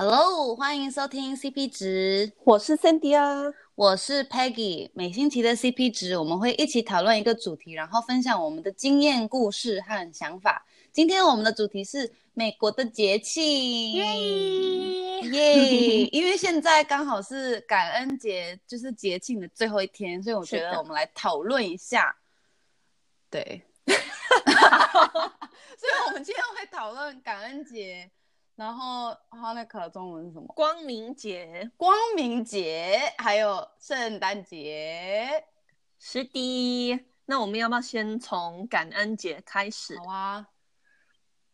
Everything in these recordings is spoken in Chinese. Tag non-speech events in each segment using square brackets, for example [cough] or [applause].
Hello，欢迎收听 CP 值，我是 Cindy 啊，我是 Peggy。每星期的 CP 值，我们会一起讨论一个主题，然后分享我们的经验、故事和想法。今天我们的主题是美国的节庆，耶耶！因为现在刚好是感恩节，就是节庆的最后一天，所以我觉得我们来讨论一下。对，[laughs] [laughs] 所以我们今天会讨论感恩节。然后它那个中文是什么？光明节，光明节，还有圣诞节。是的，那我们要不要先从感恩节开始？好啊，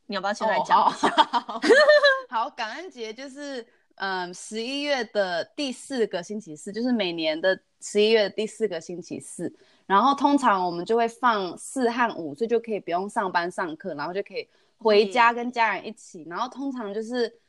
你要不要先来讲一下？好，[laughs] 好，感恩节就是嗯十一月的第四个星期四，就是每年的十一月的第四个星期四。然后通常我们就会放四和五，所以就可以不用上班上课，然后就可以。回家跟家人一起，然后通常就是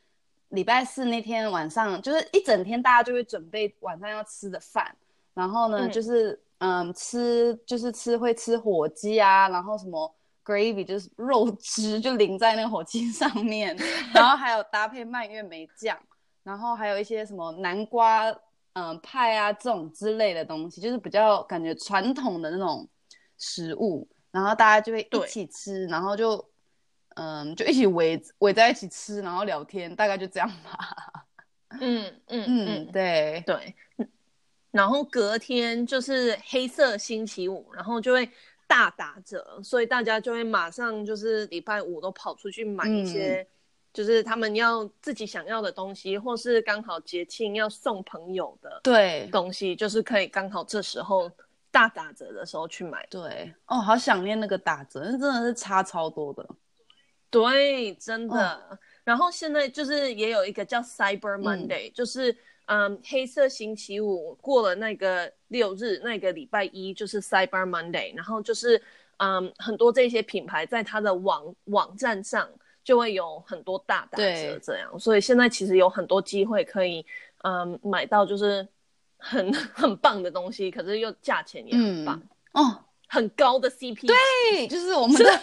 礼拜四那天晚上，就是一整天大家就会准备晚上要吃的饭，然后呢，嗯、就是嗯吃就是吃会吃火鸡啊，然后什么 gravy 就是肉汁就淋在那个火鸡上面，然后还有搭配蔓越莓酱，然后还有一些什么南瓜嗯派啊这种之类的东西，就是比较感觉传统的那种食物，然后大家就会一起吃，然后就。嗯，就一起围 [laughs] 围在一起吃，然后聊天，大概就这样吧。嗯嗯嗯，对对。然后隔天就是黑色星期五，然后就会大打折，所以大家就会马上就是礼拜五都跑出去买一些，嗯、就是他们要自己想要的东西，或是刚好节庆要送朋友的对东西，就是可以刚好这时候大打折的时候去买。对哦，好想念那个打折，那真的是差超多的。对，真的。哦、然后现在就是也有一个叫 Cyber Monday，、嗯、就是嗯黑色星期五过了那个六日，那个礼拜一就是 Cyber Monday，然后就是嗯很多这些品牌在它的网网站上就会有很多大打折这样，所以现在其实有很多机会可以嗯买到就是很 [laughs] 很棒的东西，可是又价钱也很棒、嗯、哦，很高的 CP，对，就是我们的。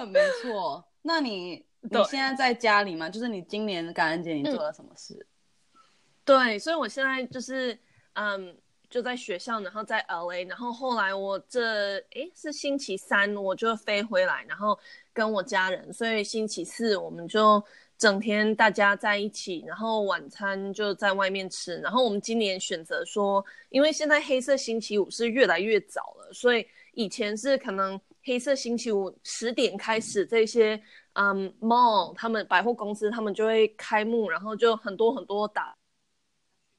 呃，没错。那你你现在在家里吗？就是你今年的感恩节你做了什么事？嗯，[laughs] 对，所以我现在就是嗯，就在学校，然后在 LA，然后后来我这诶是星期三我就飞回来，然后跟我家人，所以星期四我们就整天大家在一起，然后晚餐就在外面吃。然后我们今年选择说，因为现在黑色星期五是越来越早了，所以。以前是可能黑色星期五十点开始，这些嗯 mall 他们百货公司他们就会开幕，然后就很多很多打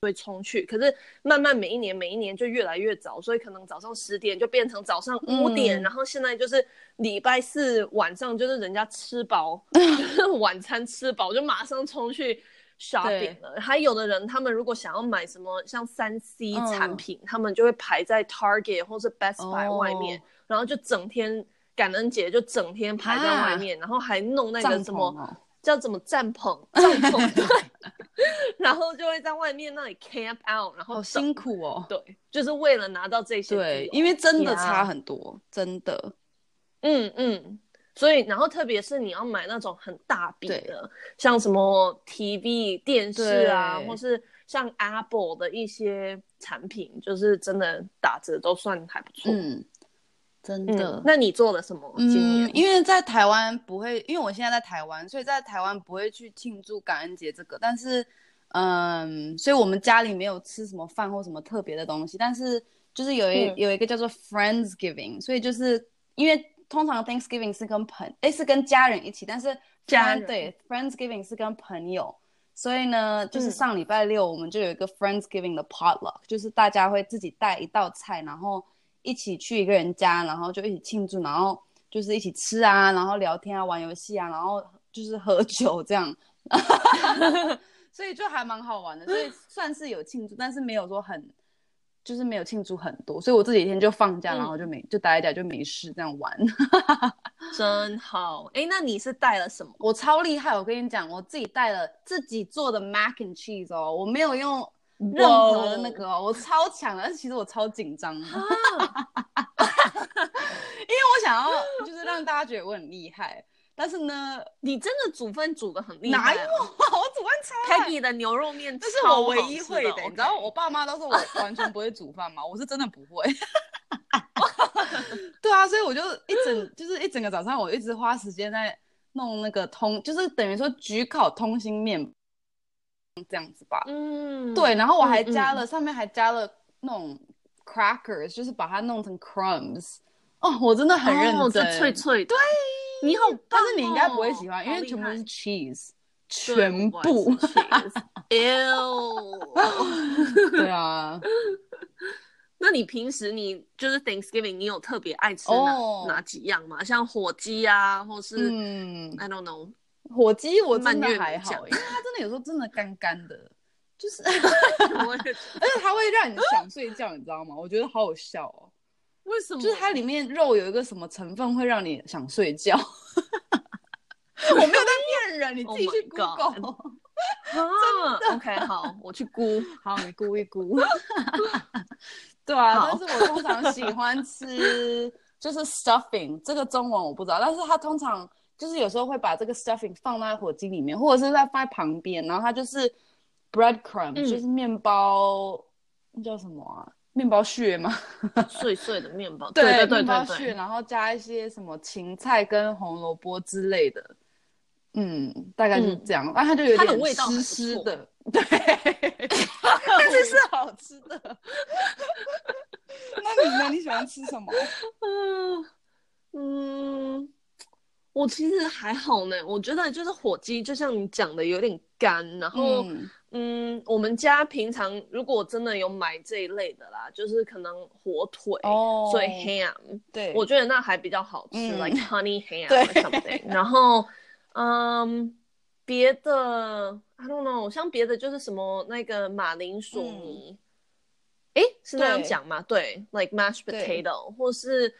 会冲去。可是慢慢每一年每一年就越来越早，所以可能早上十点就变成早上五点，嗯、然后现在就是礼拜四晚上就是人家吃饱，[laughs] 就是晚餐吃饱就马上冲去。Shopping 了，对还有的人，他们如果想要买什么像三 C 产品，嗯、他们就会排在 Target 或是 Best Buy 外面，哦、然后就整天感恩节就整天排在外面，啊、然后还弄那个什么、哦、叫什么帐篷，帐篷对，[laughs] 然后就会在外面那里 camp out，然后好辛苦哦，对，就是为了拿到这些，对，因为真的差很多真的，嗯嗯。所以，然后特别是你要买那种很大笔的，像什么 TV 电视啊，或是像 Apple 的一些产品，就是真的打折都算还不错。嗯，真的。嗯、那你做了什么？嗯，因为在台湾不会，因为我现在在台湾，所以在台湾不会去庆祝感恩节这个。但是，嗯，所以我们家里没有吃什么饭或什么特别的东西。但是，就是有一、嗯、有一个叫做 Friendsgiving，所以就是因为。通常 Thanksgiving 是跟朋诶是跟家人一起，但是家人。对 Friendsgiving 是跟朋友，所以呢，就是上礼拜六我们就有一个 Friendsgiving 的 potluck，嗯，就是大家会自己带一道菜，然后一起去一个人家，然后就一起庆祝，然后就是一起吃啊，然后聊天啊，玩游戏啊，然后就是喝酒这样，[laughs] 所以就还蛮好玩的，所以算是有庆祝，但是没有说很。就是没有庆祝很多，所以我这几天就放假，嗯、然后就没就待在家，就没事这样玩，[laughs] 真好。哎，那你是带了什么？我超厉害，我跟你讲，我自己带了自己做的 mac and cheese 哦，我没有用任何的那个、哦，我超强的，但是其实我超紧张，[laughs] [laughs] 因为我想要就是让大家觉得我很厉害。但是呢，你真的煮饭煮的很厉害。哪有啊？[laughs] 我煮饭超。Peggy 的牛肉面，这是我唯一会的。你知道，我爸妈都说我完全不会煮饭吗？我是真的不会。[laughs] 对啊，所以我就一整就是一整个早上，我一直花时间在弄那个通，就是等于说焗烤通心面这样子吧。嗯，对，然后我还加了、上面还加了那种 crackers，就是把它弄成 crumbs。哦，我真的很认真，哦、脆脆。对，你好、哦，但是你应该不会喜欢，因为全部是 cheese，全部。[laughs] Ew。对啊。[laughs] 那你平时你就是 Thanksgiving，你有特别爱吃哪、oh. 哪几样吗？像火鸡啊，或是嗯，I don't know，火鸡我真的还好，因为它真的有时候真的干干的，就是，[laughs] 而且它会让你想睡觉，你知道吗？我觉得好有效哦。为什么？就是它里面肉有一个什么成分会让你想睡觉？[laughs] 我没有在骗人，你自己去 Google。啊，OK，好，我去估，[laughs] 好，你估一估。[laughs] 对啊，但是我通常喜欢吃就是 stuffing，这个中文我不知道，但是它通常就是有时候会把这个 stuffing 放在火鸡里面，或者是在放在旁边，然后它就是 breadcrumb，、嗯、就是面包，那叫什么啊？面包屑吗？[laughs] 碎碎的面包，对，对对对对，面包屑，然后加一些什么芹菜跟红萝卜之类的，嗯，大概就是这样，然、嗯、它就有点湿湿的。对，但是是好吃的。[laughs] 那你呢？你喜欢吃什么？嗯 [laughs] 嗯，我其实还好呢。我觉得就是火鸡，就像你讲的，有点干。然后嗯，嗯，我们家平常如果真的有买这一类的啦，就是可能火腿，哦、所以 ham，对，我觉得那还比较好吃、嗯、，like honey ham or something。然后嗯。别的，I don't know，像别的就是什么那个马铃薯泥，哎、嗯，是那样讲吗？对，对，like mashed potato，或是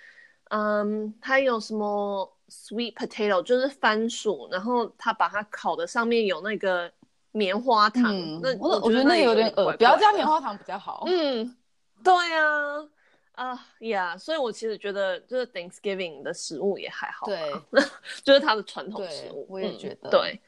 嗯，它有什么 sweet potato，就是番薯，然后它把它烤的上面有那个棉花糖，嗯、那我我觉得那有点恶，不要加棉花糖比较好。嗯，对呀、啊，啊呀，所以我其实觉得就是 Thanksgiving 的食物也还好，对，[laughs] 就是它的传统食物，我也觉得，嗯、对。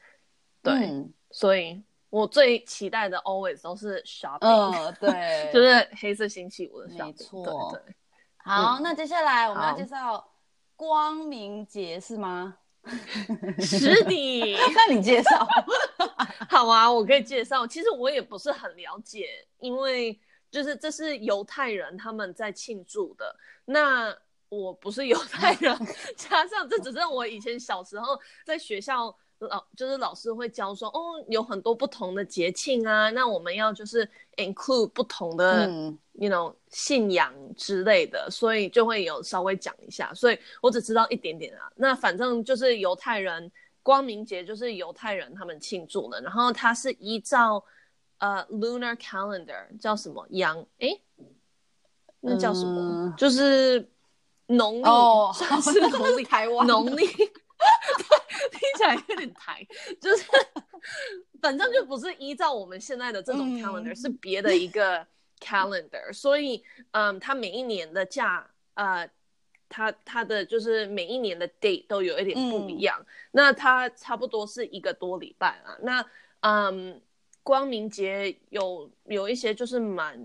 对、嗯，所以我最期待的 always 都是 shopping，嗯，对，[laughs] 就是黑色星期五的 shopping，没错。对，好、嗯，那接下来我们要介绍光明节是吗？[laughs] 是的，[laughs] 那你介绍。[laughs] 好啊，我可以介绍。其实我也不是很了解，因为就是这是犹太人他们在庆祝的。那我不是犹太人，加上这只是我以前小时候在学校。老就是老师会教说，哦，有很多不同的节庆啊，那我们要就是 include 不同的，嗯，you know 信仰之类的，所以就会有稍微讲一下，所以我只知道一点点啊。那反正就是犹太人光明节就是犹太人他们庆祝的，然后它是依照呃 lunar calendar 叫什么阳诶，那叫什么？嗯、就是农历哦，是农历台湾农历。[laughs] [laughs] 听起来有点台，就是反正就不是依照我们现在的这种 calendar，、嗯、是别的一个 [laughs] calendar，所以嗯，它每一年的假，呃，它它的就是每一年的 date 都有一点不一样。嗯、那它差不多是一个多礼拜啊。那嗯，光明节有有一些就是蛮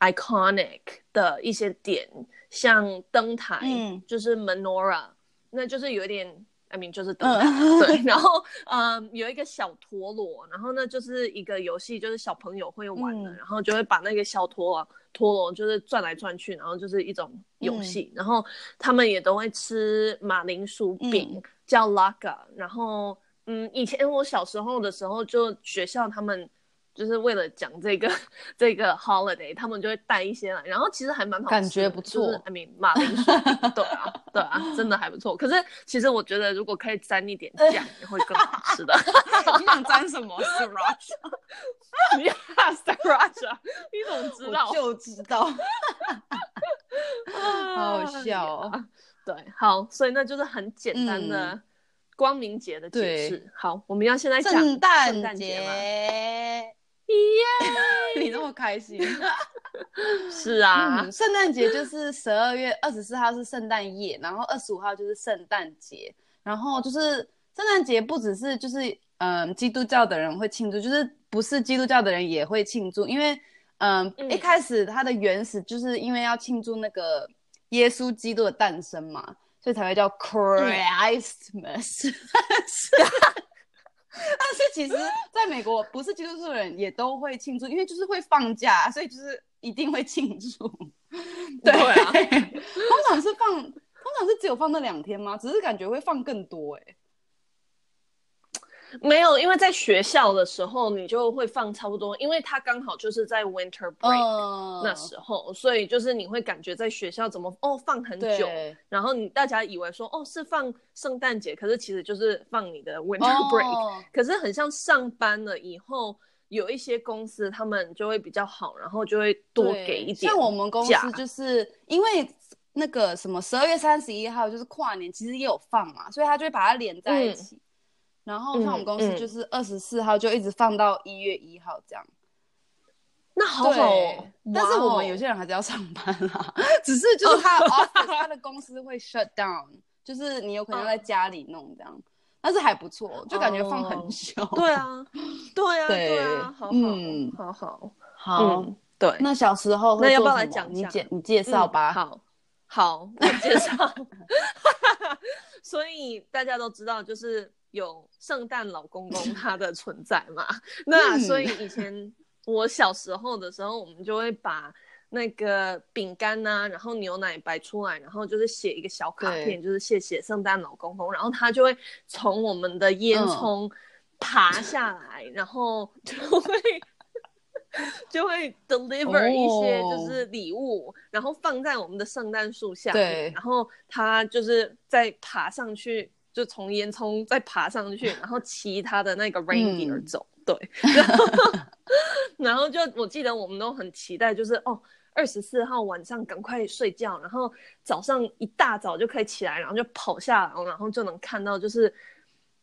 iconic 的一些点，像灯台，嗯、就是 menorah，那就是有一点。I mean 就是对，嗯、对，[laughs] 然后嗯有一个小陀螺，然后呢就是一个游戏，就是小朋友会玩的，嗯、然后就会把那个小陀螺陀螺就是转来转去，然后就是一种游戏，嗯、然后他们也都会吃马铃薯饼，嗯、叫 Latka，然后嗯以前我小时候的时候就学校他们。就是为了讲这个这个 holiday，他们就会带一些来，然后其实还蛮好吃，感觉不错。就是、I mean 马铃薯，对啊，对啊，真的还不错。可是其实我觉得如果可以沾一点酱，也会更好吃的。[laughs] 你想沾什么？Sriracha，Sriracha，[laughs] 你怎么知道？就知道，[laughs] 好好笑、哦。对，好，所以那就是很简单的光明节的解释。好，我们要现在讲圣诞节。耶！Yeah! [laughs] 你那么开心？[laughs] 是啊，圣诞节就是十二月二十四号是圣诞夜，然后二十五号就是圣诞节，然后就是圣诞节不只是就是嗯基督教的人会庆祝，就是不是基督教的人也会庆祝，因为嗯，嗯一开始它的原始就是因为要庆祝那个耶稣基督的诞生嘛，所以才会叫 Christmas。[laughs] [laughs] 但是其实在美国不是基督徒的人也都会庆祝，因为就是会放假，所以就是一定会庆祝。对啊，[laughs] 通常是放，通常是只有放那两天吗？只是感觉会放更多哎、欸。没有，因为在学校的时候你就会放差不多，因为它刚好就是在 winter break 那时候，uh, 所以就是你会感觉在学校怎么哦放很久，然后你大家以为说哦是放圣诞节，可是其实就是放你的 winter [laughs] break。Uh, 可是很像上班了以后，有一些公司他们就会比较好，然后就会多给一点。像我们公司就是因为那个什么十二月三十一号就是跨年，其实也有放嘛，所以他就会把它连在一起。嗯然后像我们公司就是二十四号就一直放到一月一号这样，那好好哦。但是我们有些人还是要上班啦，[laughs] 只是就是他 office 他的公司会 shut down，就是你有可能在家里弄这样，但是还不错，就感觉放很久。对啊，对啊，对啊，好好，好好好，对。那小时候那要不要来讲你介你介绍吧？好，好，我介绍。[laughs] 所以大家都知道，就是。有圣诞老公公 [laughs] 他的存在嘛？那所以以前我小时候的时候，我们就会把那个饼干呐，然后牛奶摆出来，然后就是写一个小卡片，就是谢谢圣诞老公公，然后他就会从我们的烟囱爬下来，然后就会 [laughs] 就会 deliver 一些就是礼物，然后放在我们的圣诞树下对，然后他就是再爬上去。就从烟囱再爬上去，然后骑他的那个 reindeer 走，嗯、对，然后，然后就我记得我们都很期待，就是哦，二十四号晚上赶快睡觉，然后早上一大早就可以起来，然后就跑下来，然后就能看到就是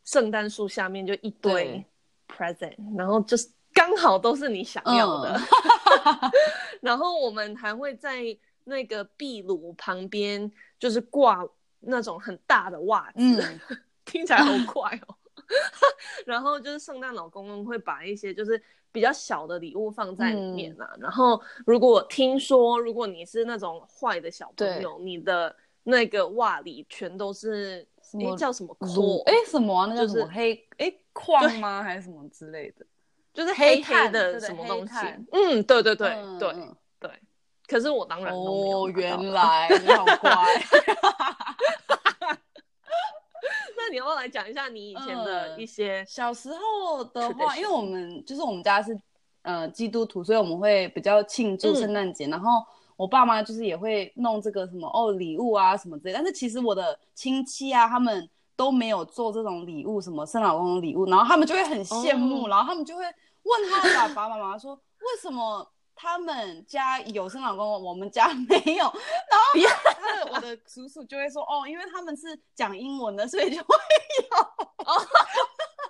圣诞树下面就一堆 present，然后就是刚好都是你想要的，嗯、[laughs] 然后我们还会在那个壁炉旁边就是挂。那种很大的袜子，嗯、[laughs] 听起来好怪哦。[laughs] 然后就是圣诞老公公会把一些就是比较小的礼物放在里面啊。嗯、然后如果听说，如果你是那种坏的小朋友，你的那个袜里全都是哎叫什么壳？哎，什么啊？那叫什么黑？哎，框吗？还是什么之类的？就是黑黑的什么东西？嗯，对对对对对。可是我当然哦，原来你好乖。[laughs] 那你要不要来讲一下你以前的一些、嗯、小时候的话？因为我们就是我们家是呃基督徒，所以我们会比较庆祝圣诞节。嗯、然后我爸妈就是也会弄这个什么哦礼物啊什么之类。但是其实我的亲戚啊，他们都没有做这种礼物，什么圣诞老公的礼物。然后他们就会很羡慕，哦、然后他们就会问他的爸爸妈妈说，为什么？他们家有生老公公，我们家 [laughs] 没有。然后我的叔叔就会说：“哦，因为他们是讲英文的，所以就会有。”哦，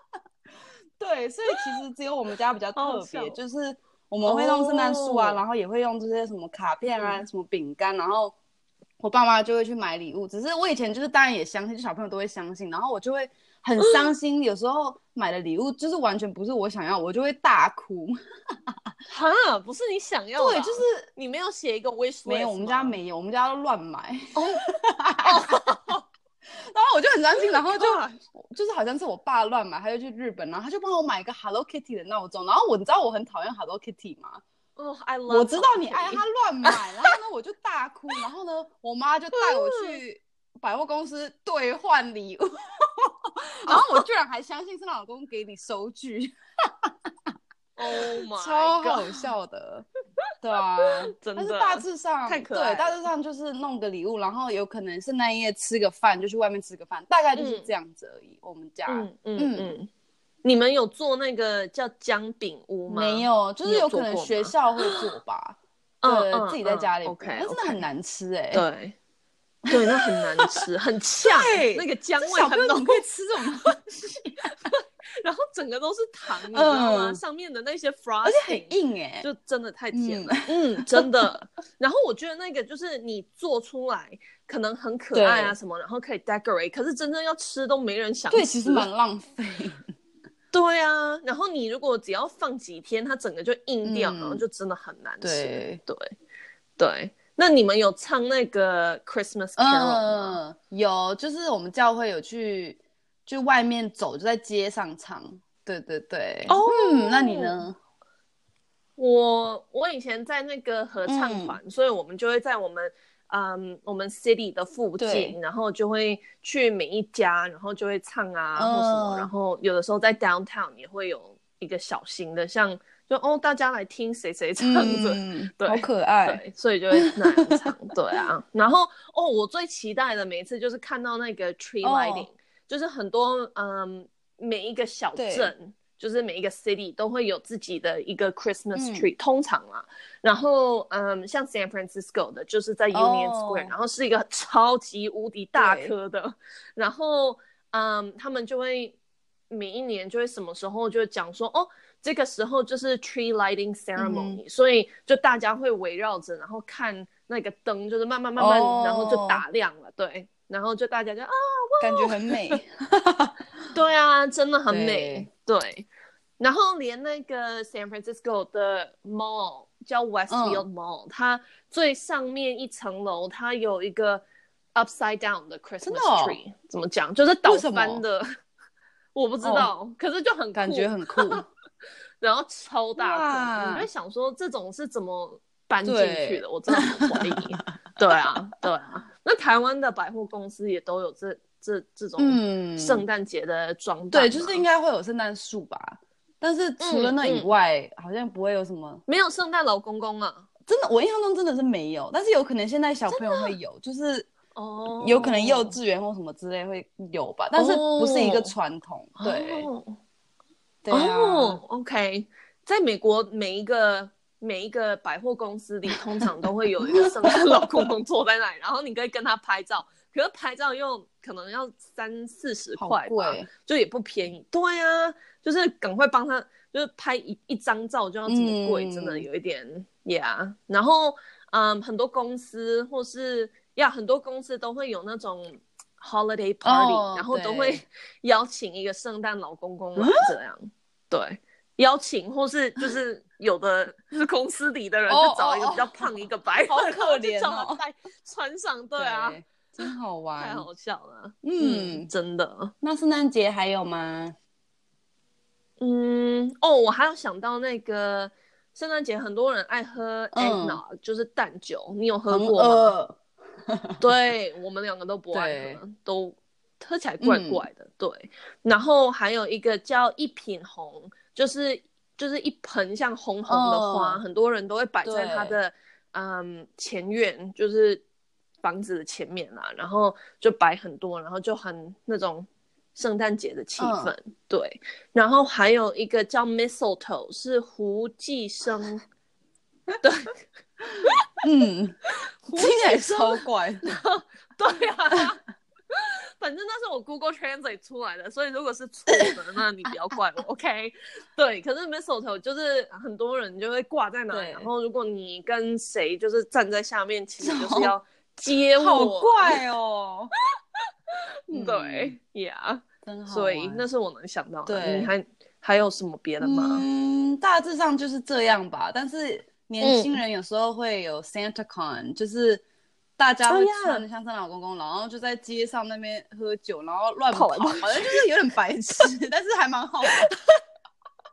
[laughs] 对，所以其实只有我们家比较特别，就是我们会弄圣诞树啊，然后也会用这些什么卡片啊、什么饼干，然后我爸妈就会去买礼物。只是我以前就是当然也相信，就小朋友都会相信，然后我就会很伤心，有时候买的礼物就是完全不是我想要，我就会大哭。[laughs] 哈，不是你想要的，对，就是你没有写一个 wish 没有，我们家没有，我们家都乱买。[laughs] 然后我就很伤心，然后就 [laughs] 就是好像是我爸乱买，他就去日本，然后他就帮我买一个 Hello Kitty 的闹钟。然后我你知道我很讨厌 Hello Kitty 吗？哦，I love。我知道你爱他乱买，然后呢，我就大哭，然后呢，我妈就带我去百货公司兑换礼物，[laughs] 然后我居然还相信是老公给你收据。[laughs] Oh my，[laughs] 超好笑的，对啊，真的。但是大致上太可爱，对，大致上就是弄个礼物，然后有可能圣诞夜吃个饭，就去外面吃个饭，大概就是这样子而已。我们家，嗯嗯嗯，你们有做那个叫姜饼屋吗？没有，就是有可能学校会做吧，对，自己在家里真的很难吃哎，对，对，那很难吃，很呛，那个姜味很浓，可以吃这种东西。然后整个都是糖，你知道吗？嗯、上面的那些 frosting 而且很硬哎，就真的太甜了，嗯，嗯，真的。然后我觉得那个就是你做出来可能很可爱啊什么，然后可以 decorate，可是真正要吃都没人想吃，对，其实蛮浪费。[laughs] 对啊，然后你如果只要放几天，它整个就硬掉，嗯、然后就真的很难吃。对对对，那你们有唱那个 Christmas Carol 吗？嗯，有，就是我们教会有去，就外面走，就在街上唱。对对对。哦，嗯，那你呢？我我以前在那个合唱团，嗯、所以我们就会在我们。嗯，um, 我们 city 的附近，然后就会去每一家，然后就会唱啊，或什么，uh, 然后有的时候在 downtown 也会有一个小型的，像就哦，大家来听谁谁唱的，嗯、对，好可爱，所以就会那样唱，对啊。然后哦，我最期待的每一次就是看到那个 tree lighting，、oh. 就是很多嗯每一个小镇。就是每一个 city 都会有自己的一个 Christmas tree，、嗯、通常啊，然后嗯，像 San Francisco 的，就是在 Union Square，、哦、然后是一个超级无敌大颗的，然后嗯，他们就会每一年就会什么时候就会讲说，哦，这个时候就是 tree lighting ceremony，、嗯、所以就大家会围绕着，然后看那个灯，就是慢慢慢慢，哦、然后就打亮了，对，然后就大家就啊，感觉很美。[laughs] 对啊，真的很美。对，对，然后连那个 San Francisco 的 mall 叫 Westfield Mall，、嗯、它最上面一层楼，它有一个 upside down 的 Christmas tree。哦、怎么讲？就是倒翻的。[laughs] 我不知道，哦、可是就很感觉很酷。然后超大颗，我在想说这种是怎么搬进去的？我真的很怀疑。[laughs] 对啊，对啊。那台湾的百货公司也都有这。这这种圣诞节的装扮，对，就是应该会有圣诞树吧。但是除了那以外，嗯嗯、好像不会有什么。没有圣诞老公公啊？真的，我印象中真的是没有。但是有可能现在小朋友会有，就是哦，有可能幼稚园或什么之类会有吧。但是不是一个传统，哦、对。哦，对啊、哦，OK，在美国每一个每一个百货公司里，通常都会有一个圣诞老公公坐在那里，然后你可以跟他拍照。可是拍照又可能要三四十块吧，就也不便宜。对啊，就是赶快帮他，就是拍一一张照就要这么贵，嗯、真的有一点，Yeah。然后，嗯，很多公司或是呀，很多公司都会有那种 holiday party，、哦、然后都会 [laughs] 邀请一个圣诞老公公来这样。嗯、对，邀请或是就是 [laughs] 有的是公司里的人就找一个比较胖一个白，好 [laughs] 可怜哦，在穿上，对啊。对真好玩，太好笑了。嗯，嗯，真的。那圣诞节还有吗？嗯，哦，我还有想到那个圣诞节，很多人爱喝 eggnog，、嗯、就是蛋酒。你有喝过吗？嗯、[laughs] 对，我们两个都不爱喝，都喝起来怪怪的。嗯、对。然后还有一个叫一品红，就是就是一盆像红红的花，嗯、很多人都会摆在他的嗯前院，就是。房子的前面啦，然后就摆很多，然后就很那种圣诞节的气氛。嗯、对，然后还有一个叫 Mistletoe，是胡寄生。[laughs] 对，嗯，超怪的。[laughs] 对啊，反正那是我 Google Translate 出来的，所以如果是错的，那你不要怪我。[laughs] OK，对，可是 Mistletoe 就是很多人就会挂在那里，然后如果你跟谁就是站在下面，其实就是要。接我，好怪哦！[laughs] 对呀，真好，所以那是我能想到的。对，你还还有什么别的吗？嗯，大致上就是这样吧。但是年轻人有时候会有 SantaCon，就是大家会穿的像圣诞老公公，然后就在街上那边喝酒，然后乱跑，好像就是有点白痴，[laughs] 但是还蛮好玩。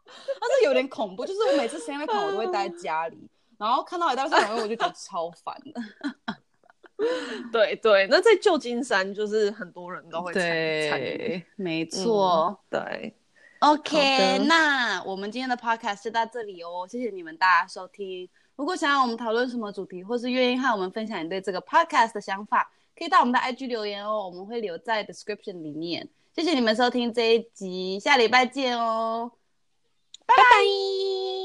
但是有点恐怖，就是我每次 SantaCon 我都会待在家里，然后看到一大堆圣诞老公公，我就觉得超烦的。[laughs] 对对，那在旧金山就是很多人都会参对，没错，嗯、对。OK，的那我们今天的 Podcast 就到这里哦，谢谢你们大家收听。如果想要我们讨论什么主题，或是愿意和我们分享你对这个 Podcast 的想法，可以到我们的 IG 留言哦，我们会留在 description 里面。谢谢你们收听这一集，下礼拜见哦，拜拜。